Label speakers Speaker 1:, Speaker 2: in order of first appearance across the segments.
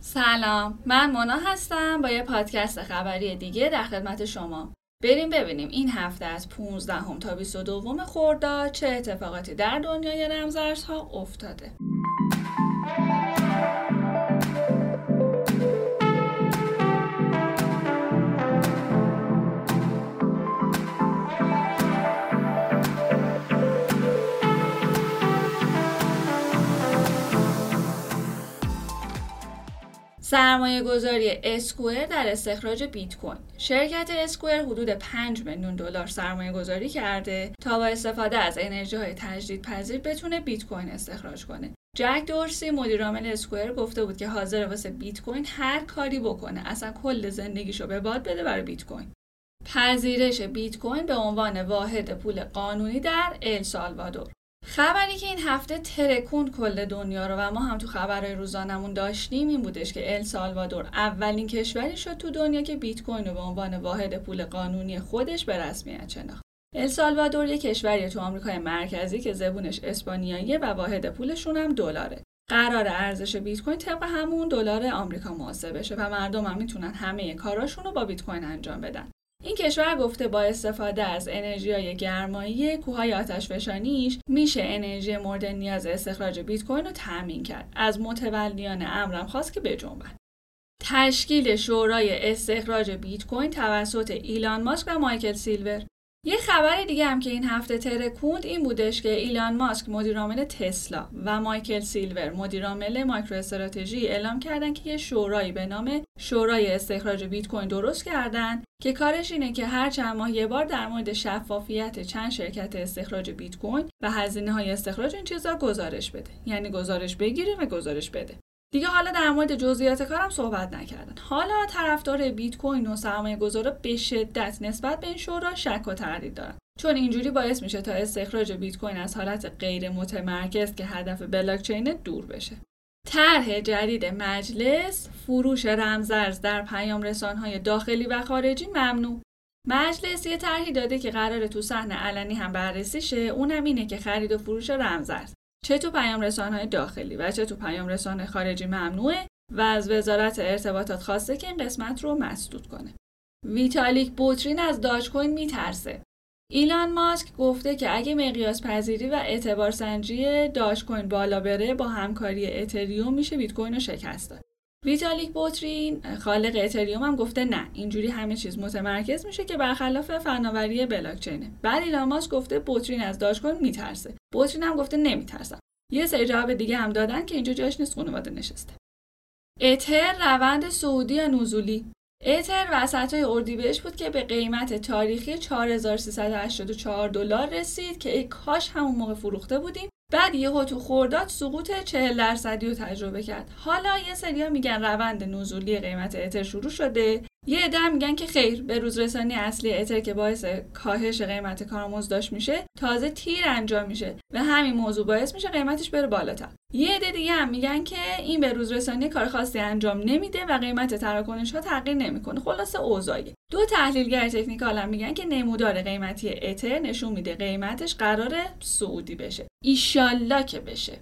Speaker 1: سلام من مونا هستم با یه پادکست خبری دیگه در خدمت شما. بریم ببینیم این هفته از 15 هم تا 22 خرداد چه اتفاقاتی در دنیای رمزارزها افتاده. سرمایه گذاری اسکوئر در استخراج بیت کوین شرکت اسکوئر حدود 5 میلیون دلار سرمایه گذاری کرده تا با استفاده از انرژی های تجدید پذیر بتونه بیت کوین استخراج کنه. جک دورسی مدیرعامل اسکوئر گفته بود که حاضر واسه بیت کوین هر کاری بکنه. اصلا کل زندگیشو به باد بده برای بیت کوین پذیرش بیت کوین به عنوان واحد پول قانونی در السالوادور خبری که این هفته ترکوند کل دنیا رو و ما هم تو خبرهای روزانمون داشتیم این بودش که ال سالوادور اولین کشوری شد تو دنیا که بیت کوین رو به عنوان واحد پول قانونی خودش به رسمیت شناخت. ال سالوادور یک کشوری تو آمریکای مرکزی که زبونش اسپانیاییه و واحد پولشون هم دلاره. قرار ارزش بیت کوین طبق همون دلار آمریکا محاسبه بشه و مردم هم می‌تونن همه کاراشون رو با بیت کوین انجام بدن. این کشور گفته با استفاده از انرژی های گرمایی کوههای آتشفشانیش میشه انرژی مورد نیاز استخراج بیت کوین رو تأمین کرد. از متولیان امرم خواست که بجنبن تشکیل شورای استخراج بیت کوین توسط ایلان ماسک و مایکل سیلور. یه خبر دیگه هم که این هفته ترکوند این بودش که ایلان ماسک مدیرعامل تسلا و مایکل سیلر مدیرعامل MicroStrategy اعلام کردن که یه شورایی به نام شورای استخراج بیت کوین درست کردن که کارش اینه که هر چند ماه یه بار در مورد شفافیت چند شرکت استخراج بیت کوین و هزینه های استخراج این چیزا گزارش بده. یعنی گزارش بگیره و گزارش بده. دیگه حالا در مورد جزئیات کارشم صحبت نکردن. حالا طرفدار بیت کوین و سرمایه گذارا به شدت نسبت به این شورا شک و تردید دارن. چون اینجوری باعث میشه تا استخراج بیت کوین از حالت غیر متمرکز که هدف بلاکچین دور بشه. طرح جدید مجلس فروش رمزرز در پیام رسانهای داخلی و خارجی ممنوع. مجلس یه طرحی داده که قرار تو صحنه علنی هم بررسی شه اونم اینه که خرید و فروش رمزرز چه تو پیام های داخلی و چه تو پیام رسانه خارجی ممنوعه و از وزارت ارتباطات خواسته که این قسمت رو مسدود کنه. ویتالیک بوترین از داج کوین میترسه. ایلان ماسک گفته که اگه مقیاس پذیری و اعتبار سنجی داج کوین بالا بره با همکاری اتریوم میشه بیت کوین رو شکست داد. ویتالیک بوترین خالق اتریوم هم گفته نه اینجوری همه چیز متمرکز میشه که برخلاف فناوری بلاکچینه بعد ایلان ماسک گفته بوترین از داج کوین میترسه بوترین هم گفته نمیترسم. یه سری جواب دیگه هم دادن که اینجا جاش نیست خانواده نشسته. اتر روند سعودی نزولی؟ اتر وسط های اردیبهشت بود که به قیمت تاریخی 4384 دلار رسید که ای کاش همون موقع فروخته بودیم. بعد یهو تو خورداد سقوط 40 درصدی رو تجربه کرد. حالا یه سریا میگن روند نزولی قیمت اتر شروع شده. یه عده میگن که خیر به روزرسانی اصلی اتر که باعث کاهش قیمت کارآموز میشه تازه تیر انجام میشه. و همین موضوع باعث میشه قیمتش بره بالاتر. یه عده دیگه هم میگن که این به روزرسانی کار خاصی انجام نمیده و قیمت تراکنش ها تغییر نمی‌کنه. خلاصه اوضاعی دو تحلیلگر تکنیکال هم میگن که نمودار قیمتی اتر نشون میده قیمتش قرار سعودی بشه. ایشالله که بشه.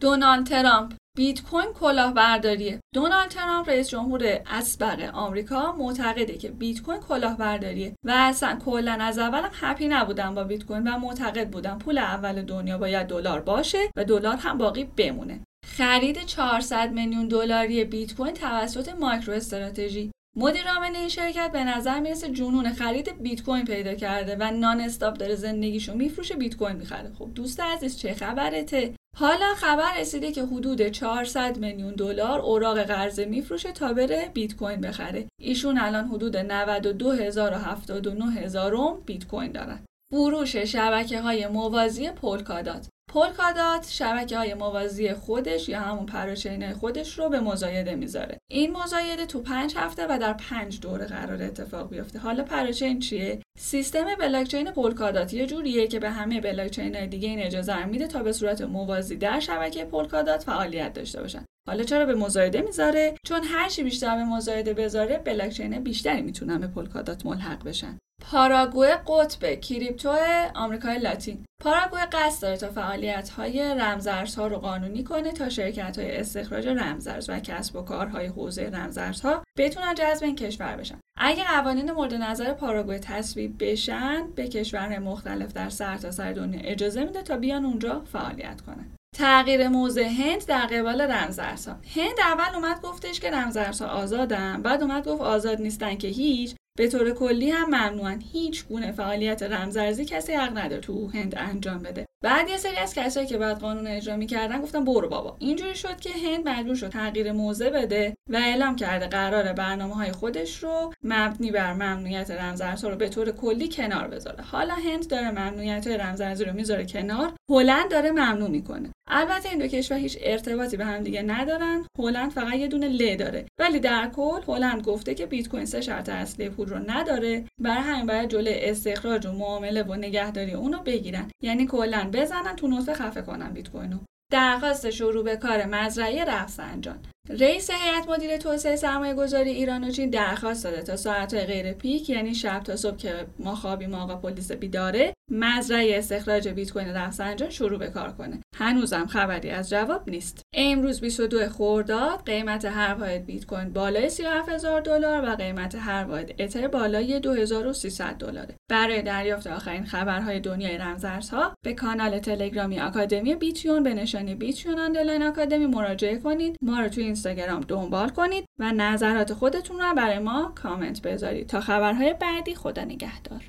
Speaker 1: دونالد ترامپ. بیت کوین کلاهبرداریه. دونالد ترامپ رئیس جمهور اسبق آمریکا معتقده که بیت کوین کلاهبرداریه و اصلا کلا از اولم هپی نبودن با بیت کوین و معتقد بودن پول اول دنیا باید دلار باشه و دلار هم باقی بمونه. خرید 400 میلیون دلاری بیت کوین توسط مایکرو استراتژی مدیر عامل این شرکت به نظر می‌رسه جنون خرید بیت کوین پیدا کرده و نان استاپ داره زندگیشو میفروشه بیت کوین می‌خره. خب دوست عزیز چه خبرته؟ حالا خبر رسیده که حدود 400 میلیون دلار اوراق قرضه میفروشه تا بره بیت کوین بخره. ایشون الان حدود 92079 هزارم بیت کوین دارن. فروش شبکه های موازی پولکادات. پولکادات شبکه های موازی خودش یا همون پراچین خودش رو به مزایده می‌ذاره. این مزایده تو پنج هفته و در پنج دوره قرار اتفاق بیفته. حالا پراچین چیه؟ سیستم بلاکچین پولکادات یه جوریه که به همه بلاکچین دیگه این اجازه میده تا به صورت موازی در شبکه پولکادات فعالیت داشته باشن. حالا چرا به مزایده می‌ذاره؟ چون هر چی بیشتر به مزایده بذاره بلاکچین بیشتری می‌تونن به پولکادات ملحق بشن. پاراگوئه قطب کریپتو آمریکای لاتین. پاراگوئه قصد داره تا فعالیت های رمزارزها رو قانونی کنه تا شرکت های استخراج رمزارز و کسب و کارهای حوزه رمزارزها بتونن جذب این کشور بشن. اگه قوانین مورد نظر پاراگوئه تصویب بشن به کشورهای مختلف در سرتاسر سر دنیا اجازه میده تا بیان اونجا فعالیت کنن. تغییر موضع هند در قبال رمزارزها. هند اول اومد گفتش که رمزارزها آزادن بعد اومد گفت آزاد نیستن که هیچ. به طور کلی هم ممنوعن. هیچ گونه فعالیت رمزارزی کسی حق نداره تو هند انجام بده. بعد یه سری از کسایی که بعد قانون اجرا می‌کردن گفتن برو بابا. اینجوری شد که هند مجبور شد تغییر موضع بده و اعلام کرده قرار برنامه های خودش رو مبنی بر ممنوعیت رمزارزها رو به طور کلی کنار بذاره. حالا هند داره ممنوعیت رمزارزی رو می‌ذاره کنار. هلند داره ممنوع می‌کنه. البته این دو کشور هیچ ارتباطی به هم دیگه ندارن. هلند فقط یه دونه ل داره. ولی در کل هلند گفته که بیت کوین سه شرط اصلی پول رو نداره برای همین باید جلوی استخراج و معامله و نگهداری اونو بگیرن. یعنی کلا بزنن تو نطفه خفه کنن بیت کوینو درخواست شروع به کار مزرعه رفسنجان. رئیس هیئت مدیره توسعه سرمایه گذاری ایران و چین درخواست داده تا ساعت غیر peak یعنی شب تا صبح که ما خوابیم آقا پلیس بیداره مزرعه استخراج بیت کوین رفسنجان شروع به کار کنه. هنوزم خبری از جواب نیست. امروز 22 خرداد قیمت هر واحد بیت کوین بالای 37000 دلار و قیمت هر واحد اتر بالای 2300 دلاره. برای دریافت آخرین خبرهای دنیای رمزارزها به کانال تلگرامی آکادمی بیتیون به نشانی بیتیون underline آکادمی مراجعه کنید. ما رو توی اینستاگرام دنبال کنید و نظرات خودتون رو برای ما کامنت بذارید. تا خبرهای بعدی خدا نگهدار.